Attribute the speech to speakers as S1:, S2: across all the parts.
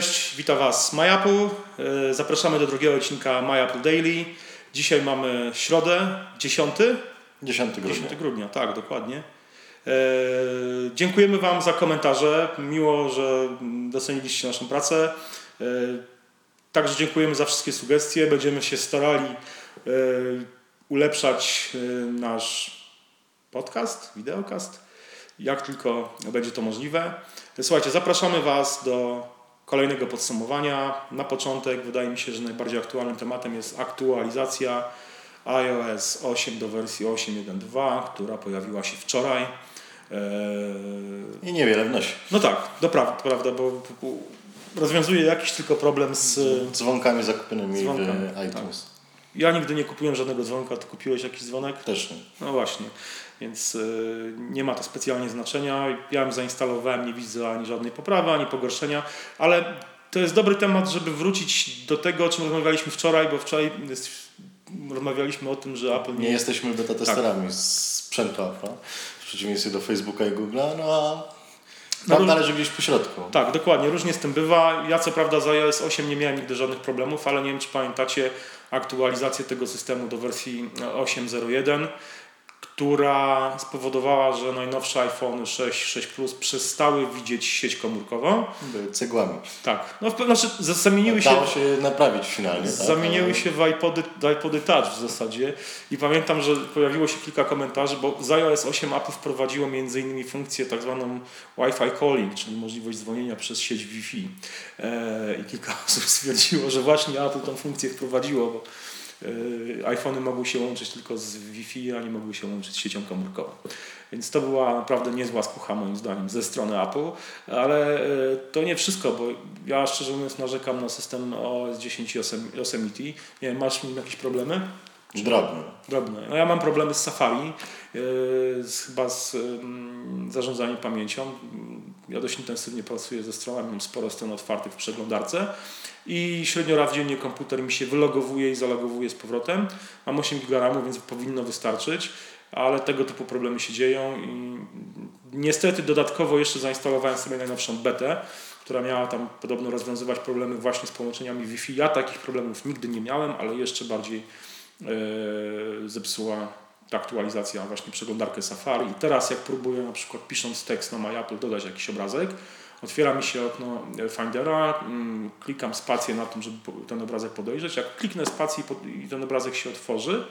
S1: Cześć, witam Was MyApple. E, zapraszamy do drugiego odcinka MyApple Daily. Dzisiaj mamy środę, 10?
S2: 10 grudnia.
S1: 10 grudnia, tak, dokładnie. E, dziękujemy Wam za komentarze. Miło, że doceniliście naszą pracę. E, także dziękujemy za wszystkie sugestie. Będziemy się starali ulepszać nasz podcast, wideokast, jak tylko będzie to możliwe. Słuchajcie, zapraszamy Was do kolejnego podsumowania. Na początek wydaje mi się, że najbardziej aktualnym tematem jest aktualizacja iOS 8 do wersji 8.1.2, która pojawiła się wczoraj. Eee,
S2: I niewiele wnosi.
S1: No tak, to prawda, prawda bo rozwiązuje jakiś tylko problem z
S2: dzwonkami zakupionymi dzwonkami, w iTunes. Tak.
S1: Ja nigdy nie kupiłem żadnego dzwonka. Ty kupiłeś jakiś dzwonek?
S2: Też nie.
S1: No właśnie. Więc y, nie ma to specjalnie znaczenia. Ja ją zainstalowałem, nie widzę ani żadnej poprawy, ani pogorszenia, ale to jest dobry temat, żeby wrócić do tego, o czym rozmawialiśmy wczoraj, bo wczoraj rozmawialiśmy o tym, że Apple
S2: nie... Nie jesteśmy beta testerami tak. sprzętu Apple, w przeciwieństwie do Facebooka i Google'a, no a tam no, należy gdzieś po środku.
S1: Tak, dokładnie. Różnie z tym bywa. Ja co prawda za iOS 8 nie miałem nigdy żadnych problemów, ale nie wiem, czy pamiętacie aktualizację tego systemu do wersji 8.01 która spowodowała, że najnowsze iPhone 6, 6 Plus przestały widzieć sieć komórkową.
S2: Były cegłami.
S1: Tak. No, znaczy, zamieniły
S2: się. Dało się naprawić finalnie. Tak?
S1: Zamieniły tak? się w iPody, iPody Touch w zasadzie. I pamiętam, że pojawiło się kilka komentarzy, bo z iOS 8 Apple wprowadziło m.in. funkcję tak zwaną Wi-Fi calling, czyli możliwość dzwonienia przez sieć Wi-Fi. Eee, I kilka osób stwierdziło, że właśnie Apple tą funkcję wprowadziło, bo iPhony mogły się łączyć tylko z Wi-Fi, a nie mogły się łączyć z siecią komórkową. Więc to była naprawdę niezła skucha moim zdaniem ze strony Apple, ale e, to nie wszystko, bo ja szczerze mówiąc narzekam na system OS 10 i Yosemite. Nie wiem, masz jakieś problemy?
S2: Drobne.
S1: Drobne. No ja mam problemy z Safari, yy, z, chyba z yy, zarządzaniem pamięcią. Ja dość intensywnie pracuję ze stronami, mam sporo stron otwartych w przeglądarce i średnio raz dziennie komputer mi się wylogowuje i zalogowuje z powrotem. Mam 8 GB, więc powinno wystarczyć, ale tego typu problemy się dzieją i niestety dodatkowo jeszcze zainstalowałem sobie najnowszą betę, która miała tam podobno rozwiązywać problemy właśnie z połączeniami Wi-Fi. Ja takich problemów nigdy nie miałem, ale jeszcze bardziej yy, zepsuła aktualizacja właśnie przeglądarkę Safari. I teraz jak próbuję na przykład pisząc tekst na MyApple dodać jakiś obrazek, Otwiera mi się okno Findera, mm, klikam spację na tym, żeby ten obrazek podejrzeć. Jak kliknę spację i ten obrazek się otworzy,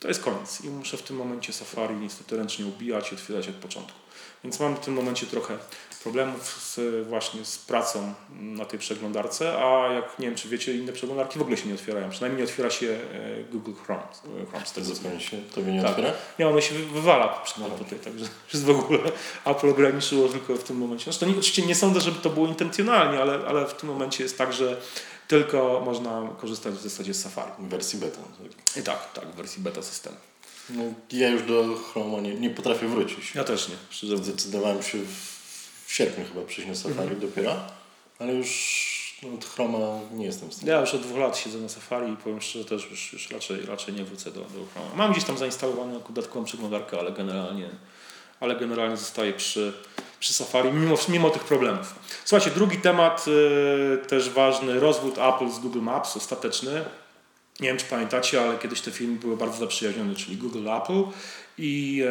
S1: to jest koniec. I muszę w tym momencie Safari niestety ręcznie ubijać i otwierać od początku. Więc mam w tym momencie trochę problemów z, właśnie z pracą na tej przeglądarce, a jak nie wiem, czy wiecie, inne przeglądarki w ogóle się nie otwierają. Przynajmniej nie otwiera się e, Google Chrome.
S2: E, Chrome z tego co się tobie nie tak. otwiera?
S1: Nie, one się wywala no. tutaj, także jest w ogóle Apple ograniczyło tylko w tym momencie. Znaczy, to nie, oczywiście nie sądzę, żeby to było intencjonalnie, ale, ale w tym momencie jest tak, że tylko można korzystać w zasadzie z Safari.
S2: W wersji beta.
S1: I tak, tak, w wersji beta systemu.
S2: No, ja już do Chroma nie, nie potrafię wrócić.
S1: Ja też nie.
S2: Szczerze zdecydowałem się w, sierpniu chyba przyjść na Safari mhm. dopiero, ale już no, od Chroma nie jestem w stanie.
S1: Ja już od dwóch lat siedzę na Safari i powiem szczerze, też już, już raczej, raczej nie wrócę do, do Chroma. Mam gdzieś tam zainstalowaną dodatkową przeglądarkę, ale generalnie, ale generalnie zostaję przy, przy Safari mimo, mimo tych problemów. Słuchajcie, drugi temat yy, też ważny, rozwód Apple z Google Maps ostateczny. Nie wiem, czy pamiętacie, ale kiedyś te filmy były bardzo zaprzyjaźnione, czyli Google Apple i e,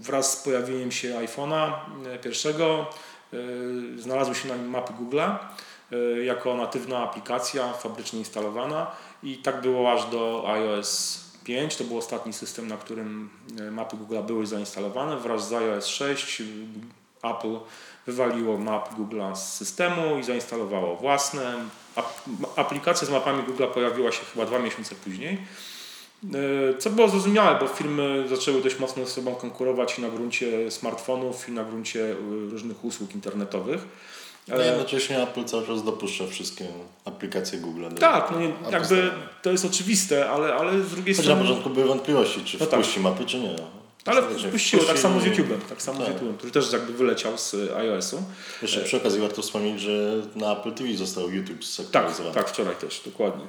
S1: wraz z pojawieniem się iPhone'a e, pierwszego e, znalazły się na nim mapy Google'a jako natywna aplikacja fabrycznie instalowana i tak było aż do iOS 5. To był ostatni system, na którym mapy Google były zainstalowane. Wraz z iOS 6 Apple wywaliło map Google'a z systemu i zainstalowało własne. Aplikacja z mapami Google'a pojawiła się chyba dwa miesiące później. E, co było zrozumiałe, bo firmy zaczęły dość mocno ze sobą konkurować i na gruncie smartfonów, i na gruncie e, różnych usług internetowych.
S2: Ale jednocześnie Apple cały czas dopuszcza wszystkie aplikacje Google.
S1: Tak, no nie, jakby to jest oczywiste, ale, ale z drugiej
S2: Choć
S1: strony...
S2: na początku były wątpliwości, czy no tak. wpuści tak. mapy, czy nie.
S1: Ale wpuściło, tak samo z YouTube'em, tak samo tak. z YouTube'em, który też jakby wyleciał z iOS-u.
S2: Jeszcze przy okazji warto wspomnieć, że na Apple TV został YouTube
S1: zaktualizowany. Tak, tak, wczoraj też, dokładnie.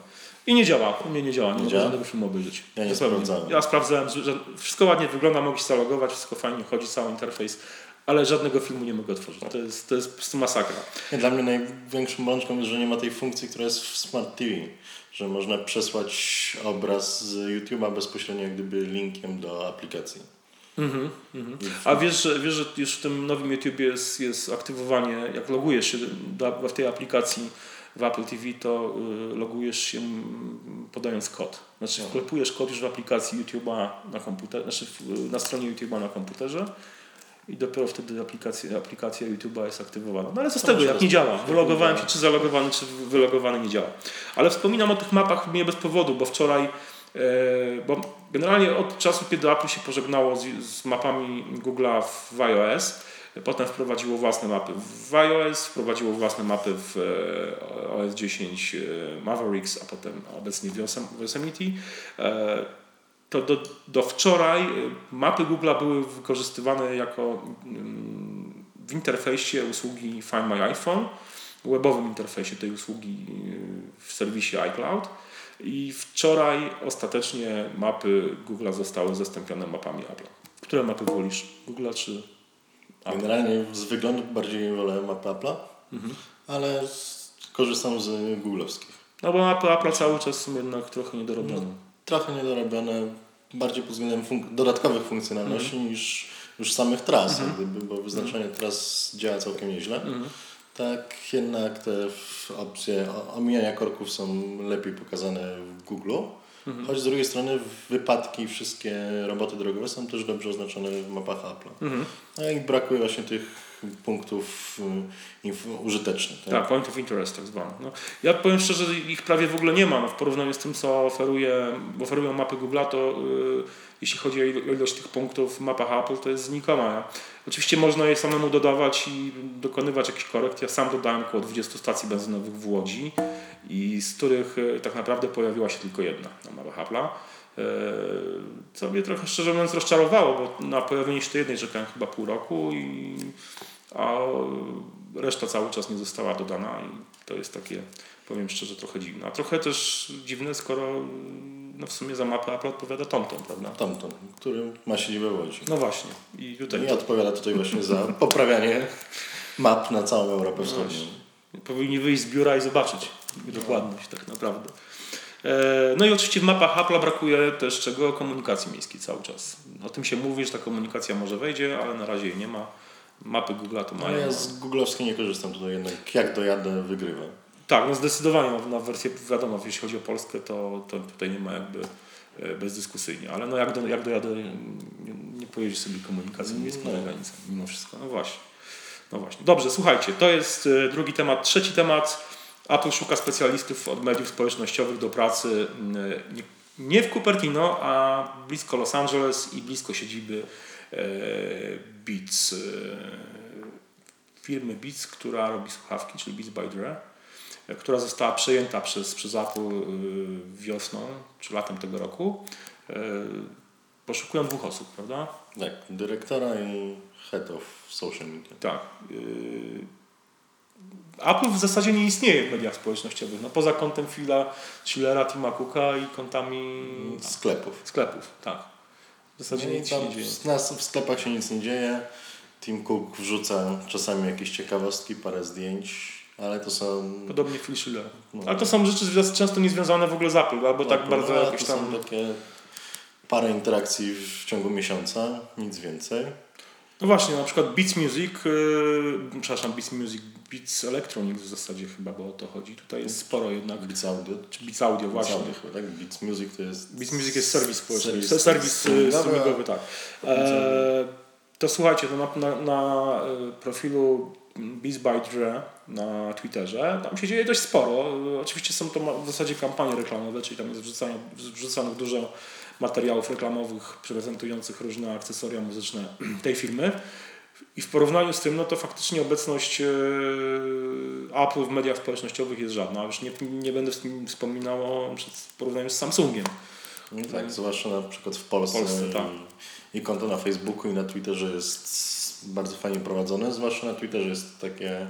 S1: I nie działa, u mnie nie działa, nie, nie filmu obejrzeć.
S2: Ja nie sprawdzałem.
S1: Ja sprawdzałem, że wszystko ładnie wygląda, mogę się zalogować, wszystko fajnie chodzi, cały interfejs, ale żadnego filmu nie mogę otworzyć. To jest, to jest po prostu masakra.
S2: Dla mnie największą bolączką jest, że nie ma tej funkcji, która jest w Smart TV, że można przesłać obraz z YouTube'a bezpośrednio jak gdyby linkiem do aplikacji.
S1: Mhm, mhm. A wiesz, że, wiesz, że już w tym nowym YouTube jest, jest aktywowanie, jak logujesz się w tej aplikacji w Apple TV, to y, logujesz się podając kod. Znaczy wklepujesz kod już w aplikacji YouTube'a na komputerze, znaczy na stronie YouTube'a na komputerze i dopiero wtedy aplikacja, aplikacja YouTube'a jest aktywowana. No ale co z tego, jak nie działa? Wylogowałem się, czy zalogowany, czy wylogowany nie działa. Ale wspominam o tych mapach nie bez powodu, bo wczoraj, e, bo generalnie od czasu, kiedy Apple się pożegnało z, z mapami Google'a w iOS, potem wprowadziło własne mapy w iOS, wprowadziło własne mapy w e, OS 10 e, Mavericks, a potem obecnie w Yosemite to do, do wczoraj y, mapy Google były wykorzystywane jako mm, w interfejsie usługi Find My iPhone, webowym interfejsie tej usługi y, w serwisie iCloud. I wczoraj ostatecznie mapy Google zostały zastąpione mapami Apple. Które mapy wolisz? Google czy
S2: Apple? Generalnie z wyglądu bardziej wolę mapy Apple, mhm. ale korzystam z googlowskich.
S1: No bo mapy Apple cały czas są jednak trochę niedorobione. No
S2: trochę niedorobione, bardziej pod względem funk dodatkowych funkcjonalności mm. niż już samych tras, mm gdyby, bo wyznaczenie mm. tras działa całkiem nieźle. Mm. Tak, jednak te opcje omijania korków są lepiej pokazane w Google. Mhm. Choć z drugiej strony wypadki, wszystkie roboty drogowe są też dobrze oznaczone w mapach Apple. Mhm. No i brakuje właśnie tych punktów y, użytecznych.
S1: Tak? tak, point of interest tak zwane. No, ja powiem szczerze, że ich prawie w ogóle nie ma. No, w porównaniu z tym, co oferuje, oferują mapy Google, to yy, jeśli chodzi o ilość tych punktów w mapach Apple, to jest znikoma. Oczywiście można je samemu dodawać i dokonywać jakichś korekt. Ja sam dodałem około 20 stacji benzynowych w Łodzi i z których y, tak naprawdę pojawiła się tylko jedna na mapach Apple'a. E, co mnie trochę szczerze mówiąc rozczarowało, bo na pojawienie się tej jednej czekałem chyba pół roku, i, a reszta cały czas nie została dodana i to jest takie, powiem szczerze, trochę dziwne. A trochę też dziwne, skoro no w sumie za mapę Apple odpowiada TomTom, prawda?
S2: TomTom, który ma siedzibę w Łodzi.
S1: No właśnie. I
S2: tutaj to... odpowiada tutaj właśnie za poprawianie map na całą Europę Wschodnią.
S1: No Powinni wyjść z biura i zobaczyć dokładność tak naprawdę. E, no i oczywiście w mapach Apple brakuje też czego? Komunikacji miejskiej cały czas. O tym się mówi, że ta komunikacja może wejdzie, ale na razie jej nie ma. Mapy Google to mają.
S2: No ja z googlowskiej nie korzystam tutaj jednak. Jak dojadę, wygrywa.
S1: Tak, no zdecydowanie na wersję, wiadomo, jeśli chodzi o Polskę, to, to tutaj nie ma jakby e, bezdyskusyjnie, ale no jak, do, jak dojadę, nie, nie pojedzie sobie komunikacji miejskiej na granicę, mimo wszystko. No właśnie. No właśnie. Dobrze, słuchajcie, to jest e, drugi temat. Trzeci temat Apple szuka specjalistów od mediów społecznościowych do pracy mm, nie w Cupertino, a blisko Los Angeles i blisko siedziby e, Beats, e, firmy Beats, która robi słuchawki, czyli Beats by Dre, e, która została przejęta przez, przez Apple wiosną czy latem tego roku. Poszukują dwóch osób, prawda?
S2: Tak, dyrektora i head of social media.
S1: Tak. Apple w zasadzie nie istnieje w mediach społecznościowych. No, poza kontem Phila Schillera, Tima Cooka i kontami
S2: sklepów.
S1: Sklepów, tak. W zasadzie no nic się nie dzieje.
S2: Nas w sklepach się nic nie dzieje. Tim Cook wrzuca czasami jakieś ciekawostki, parę zdjęć, ale to są...
S1: Podobnie Phil Schiller. No. Ale to są rzeczy często niezwiązane w ogóle z Apple, albo tak bardzo
S2: no,
S1: jakieś tam...
S2: To są takie parę interakcji w ciągu miesiąca, nic więcej.
S1: No właśnie, na przykład Beats Music, yy, przepraszam, Beats Music, Beats Electronics w zasadzie chyba, bo o to chodzi. Tutaj jest sporo jednak.
S2: Beats Audio.
S1: Czy Beats Audio, właśnie.
S2: Beats Audio, tak? Beats Music to jest...
S1: Beats Music jest serwis społeczny. Serwis, serwis streamingowy, tak. E, to słuchajcie, to na, na, na e, profilu Beats by Dre na Twitterze, tam się dzieje dość sporo. Oczywiście są to w zasadzie kampanie reklamowe, czyli tam jest wrzucane, wrzucanych dużo materiałów reklamowych prezentujących różne akcesoria muzyczne tej firmy. I w porównaniu z tym, no to faktycznie obecność e, Apple w mediach społecznościowych jest żadna. Już nie, nie będę wspominał o porównaniu z Samsungiem.
S2: No tak, zwłaszcza na przykład w Polsce. Polsce tak. I konto na Facebooku i na Twitterze jest bardzo fajnie prowadzone, zwłaszcza na Twitterze jest takie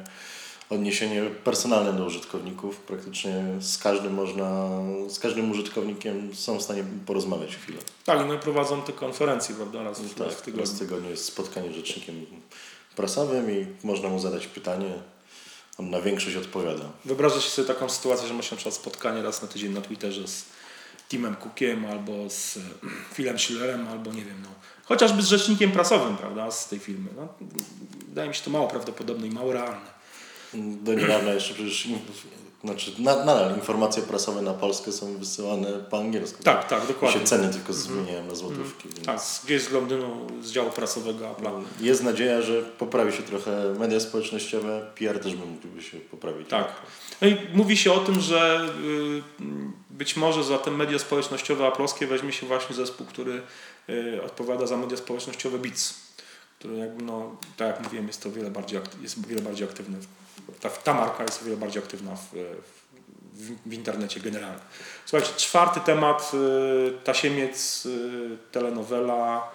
S2: odniesienie personalne do użytkowników. Praktycznie z każdym można, z każdym użytkownikiem są w stanie porozmawiać chwilę.
S1: Tak, no i prowadzą te konferencje, prawda, raz,
S2: tak, raz w tygodniu. Raz w tygodniu jest spotkanie z rzecznikiem prasowym i można mu zadać pytanie. On na większość odpowiada.
S1: Wyobrażasz sobie taką sytuację, że masz na przykład spotkanie raz na tydzień na Twitterze z Timem Cookiem albo z Philem Schillerem, albo nie wiem, no, chociażby z rzecznikiem prasowym, prawda, z tej firmy. No, wydaje mi się to mało prawdopodobne i mało realne.
S2: Do niedawna jeszcze przecież znaczy, na, nadal informacje prasowe na Polskę są wysyłane po angielsku.
S1: Tak, tak, dokładnie.
S2: się ceny tylko zmieniają na złotówki.
S1: Mm. Tak, gdzieś z Londynu, z działu prasowego Apple'a.
S2: Jest nadzieja, że poprawi się trochę media społecznościowe, PR też by mógłby się poprawić.
S1: Tak. No i mówi się o tym, że y, być może za te media społecznościowe aploskie weźmie się właśnie zespół, który y, odpowiada za media społecznościowe BITS, który jakby, no, tak jak mówiłem, jest to wiele bardziej, jest wiele bardziej aktywny ta, ta marka jest o wiele bardziej aktywna w, w, w internecie generalnie. Słuchajcie, czwarty temat, y, Tasiemiec, y, telenowela,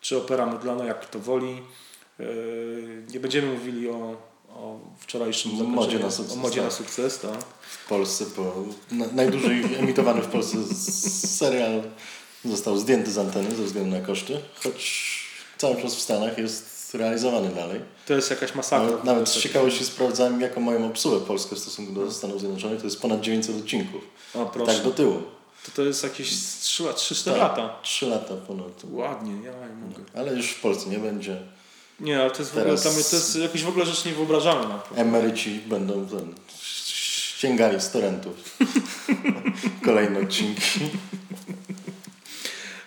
S1: czy opera mydlana, jak kto woli. Y, nie będziemy mówili o, o wczorajszym
S2: modzie na sukces.
S1: O modzie tak. na sukces tak.
S2: W Polsce, po, na, najdłużej emitowany w Polsce serial został zdjęty z anteny ze względu na koszty, choć cały czas w Stanach jest realizowany dalej.
S1: To jest jakaś masakra.
S2: Nawet, nawet z ciekawości sprawdzałem, jaką mają obsługę Polskę w stosunku do Stanów Zjednoczonych. To jest ponad 900 odcinków.
S1: O, proszę.
S2: Tak do tyłu.
S1: To to jest jakieś 3-4 tak, lata.
S2: 3 lata ponad.
S1: Ładnie, ja nie mogę.
S2: Ale już w Polsce nie będzie.
S1: Nie, ale to jest, Teraz w ogóle, to jest jakaś w ogóle rzecz niewyobrażalna.
S2: Emeryci będą ten, ściągali z torrentów kolejne odcinki.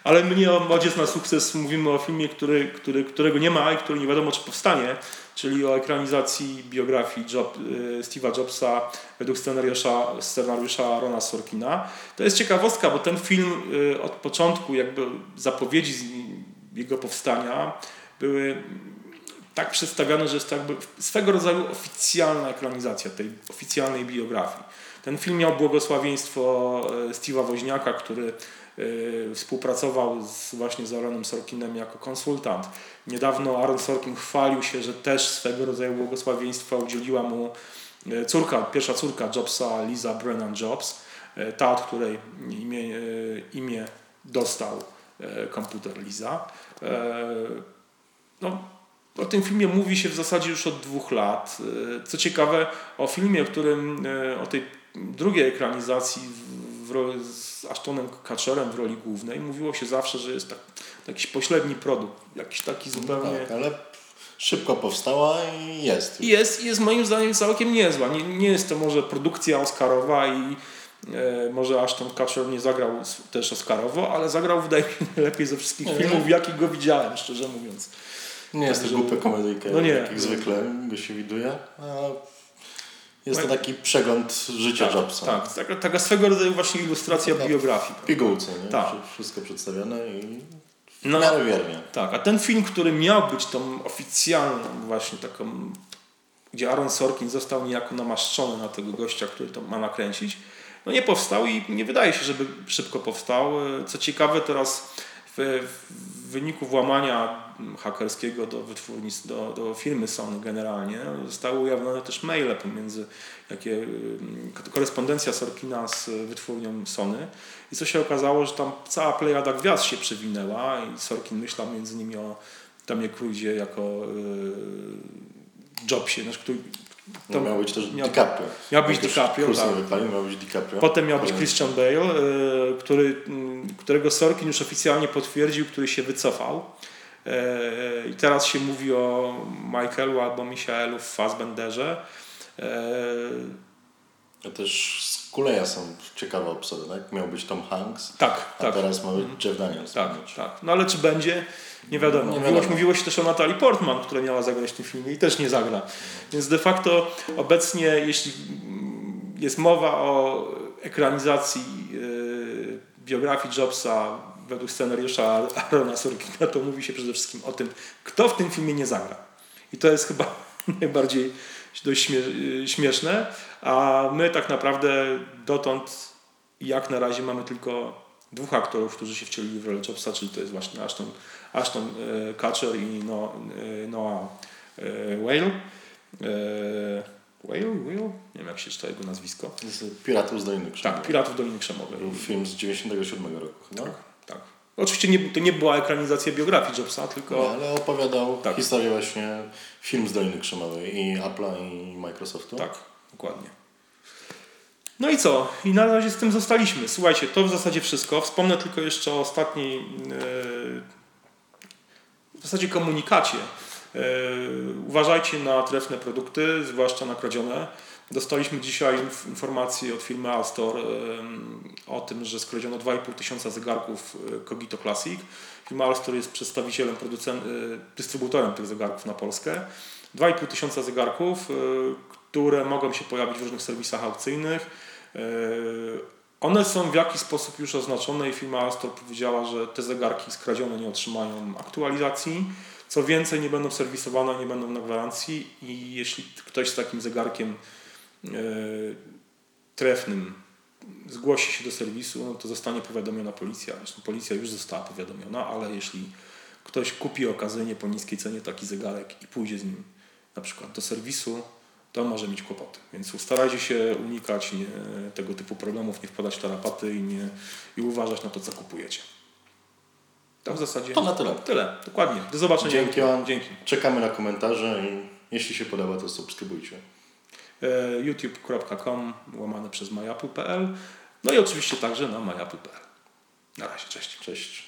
S1: Ale my nie o modzie na sukces mówimy o filmie, który, który, którego nie ma i który nie wiadomo czy powstanie, czyli o ekranizacji biografii Job, y, Steve'a Jobsa według scenariusza, scenariusza Rona Sorkina. To jest ciekawostka, bo ten film y, od początku jakby zapowiedzi jego powstania były tak przedstawione, że jest to jakby swego rodzaju oficjalna ekranizacja tej oficjalnej biografii. Ten film miał błogosławieństwo y, Steve'a Woźniaka, który współpracował z, właśnie z Aaronem Sorkinem jako konsultant. Niedawno Aaron Sorkin chwalił się, że też swego rodzaju błogosławieństwa udzieliła mu y, córka, pierwsza córka Jobsa, Lisa Brennan Jobs, y, ta, od której imię, imię dostał komputer Liza. No, o tym filmie mówi się w zasadzie już od dwóch lat. Co ciekawe, o filmie, którym, o tej drugiej ekranizacji w, z Ashtonem Kutcherem w roli głównej mówiło się zawsze, że jest tak, jakiś pośredni produkt, jakiś taki zupełnie...
S2: No tak, ale szybko powstała i jest.
S1: I jest, jest moim zdaniem całkiem niezła. Nie, nie jest to może produkcja oscarowa i e, może Ashton Kutcher nie zagrał też oscarowo, ale zagrał wydaje mi się lepiej ze wszystkich nie, filmów, jakich go widziałem, szczerze mówiąc.
S2: Nie jest to głupia komedyjka, no nie, jak zwykle go się widuje. A jest to taki przegląd życia
S1: tak,
S2: Jobsa.
S1: Tak, taka, taka swego rodzaju właśnie ilustracja tak, biografii.
S2: Pigułce, nie? Tak. Wszystko przedstawione i w no,
S1: wiernie. Tak, a ten film, który miał być tą oficjalną właśnie taką, gdzie Aaron Sorkin został niejako namaszczony na tego gościa, który to ma nakręcić, no nie powstał i nie wydaje się, żeby szybko powstał. Co ciekawe, teraz w, w wyniku włamania hakerskiego do wytwórni, do, do firmy Sony generalnie zostały ujawnione też maile pomiędzy, jakie, korespondencja Sorkina z wytwórnią Sony. I co się okazało, że tam cała plejada gwiazd się przewinęła i Sorkin myślał między innymi o Tomie Cruise jako yy, Jobsie, znaczy, który,
S2: to miał być też miał, DiCaprio.
S1: Miał być DiCaprio, tak.
S2: Wypalił, miał być DiCaprio.
S1: Potem miał być Christian Bale, y, który, mm, którego Sorkin już oficjalnie potwierdził, który się wycofał. Y, I teraz się mówi o Michaelu albo Michaelu w Fassbenderze.
S2: Też z Kuleja są ciekawe obsady, tak? Miał być Tom Hanks,
S1: tak,
S2: a
S1: tak.
S2: teraz ma być. Jeff Daniels.
S1: Tak, tak. No ale czy będzie? Nie wiadomo. Nie wiadomo. Mówiło się też o Natalii Portman, która miała zagrać w tym filmie i też nie zagra. Więc de facto obecnie, jeśli jest mowa o ekranizacji yy, biografii Jobsa według scenariusza Arona Sorkina, to mówi się przede wszystkim o tym, kto w tym filmie nie zagra. I to jest chyba najbardziej dość śmieszne, a my tak naprawdę dotąd jak na razie mamy tylko dwóch aktorów, którzy się wcielili w rolę Jobsa, czyli to jest właśnie Ashton, Ashton e, Kutcher i no, e, Noah e, Whale. Whale? Whale? Nie wiem jak się czyta jego nazwisko.
S2: Z Piratów z Doliny Krzemowej.
S1: Tak, Piratów Doliny Krzemowej.
S2: Był film z 97 roku. No?
S1: Tak. Oczywiście nie, to nie była ekranizacja biografii Jobsa, tylko...
S2: Nie, ale opowiadał
S1: Tak.
S2: historię właśnie film z Doliny Krzemowej i Apple'a i Microsoftu.
S1: Tak, dokładnie. No i co? I na razie z tym zostaliśmy. Słuchajcie, to w zasadzie wszystko. Wspomnę tylko jeszcze o ostatniej yy, w zasadzie komunikacie. Yy, uważajcie na trefne produkty, zwłaszcza na kradzione. Dostaliśmy dzisiaj inf- informację od firmy Alstor o tym, że skradziono 2,5 tysiąca zegarków yy, Cogito Classic. Firma Alstor jest przedstawicielem, yy, dystrybutorem tych zegarków na Polskę. 2,5 tysiąca zegarków, yy, które mogą się pojawić w różnych serwisach aukcyjnych. One są w jakiś sposób już oznaczone i firma Alstor powiedziała, że te zegarki skradzione nie otrzymają aktualizacji. Co więcej, nie będą serwisowane, nie będą na gwarancji i jeśli ktoś z takim zegarkiem trefnym zgłosi się do serwisu, no to zostanie powiadomiona policja. Zresztą policja już została powiadomiona, ale jeśli ktoś kupi okazyjnie po niskiej cenie taki zegarek i pójdzie z nim na przykład do serwisu, to może mieć kłopoty. Więc starajcie się unikać nie, tego typu problemów, nie wpadać w tarapaty i, nie, i uważać na to, co kupujecie. To w zasadzie
S2: To na tyle.
S1: Tyle, dokładnie. Do zobaczenia.
S2: Dzięki.
S1: Dzięki.
S2: Czekamy na komentarze i jeśli się podoba, to subskrybujcie.
S1: E, youtube.com łamane przez myapple.pl no i oczywiście także na myapple.pl. Na razie, cześć.
S2: Cześć.